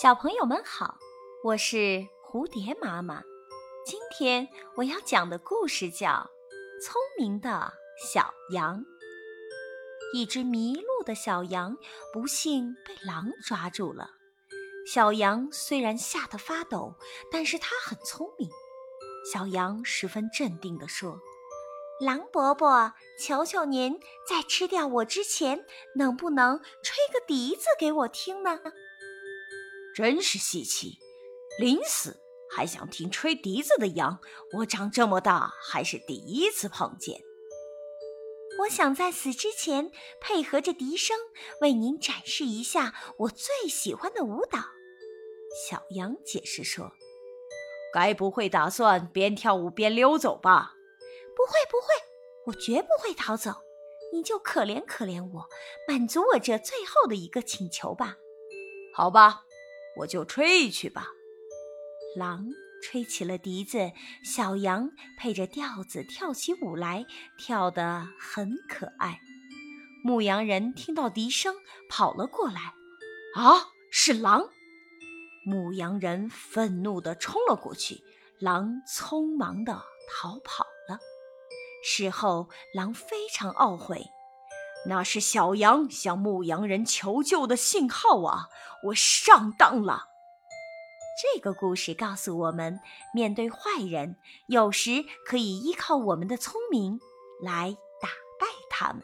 小朋友们好，我是蝴蝶妈妈。今天我要讲的故事叫《聪明的小羊》。一只迷路的小羊不幸被狼抓住了。小羊虽然吓得发抖，但是它很聪明。小羊十分镇定地说：“狼伯伯，求求您，在吃掉我之前，能不能吹个笛子给我听呢？”真是稀奇，临死还想听吹笛子的羊，我长这么大还是第一次碰见。我想在死之前，配合着笛声，为您展示一下我最喜欢的舞蹈。小羊解释说：“该不会打算边跳舞边溜走吧？”“不会，不会，我绝不会逃走。你就可怜可怜我，满足我这最后的一个请求吧。”“好吧。”我就吹去吧。狼吹起了笛子，小羊配着调子跳起舞来，跳得很可爱。牧羊人听到笛声，跑了过来。啊，是狼！牧羊人愤怒地冲了过去，狼匆忙地逃跑了。事后，狼非常懊悔。那是小羊向牧羊人求救的信号啊！我上当了。这个故事告诉我们，面对坏人，有时可以依靠我们的聪明来打败他们。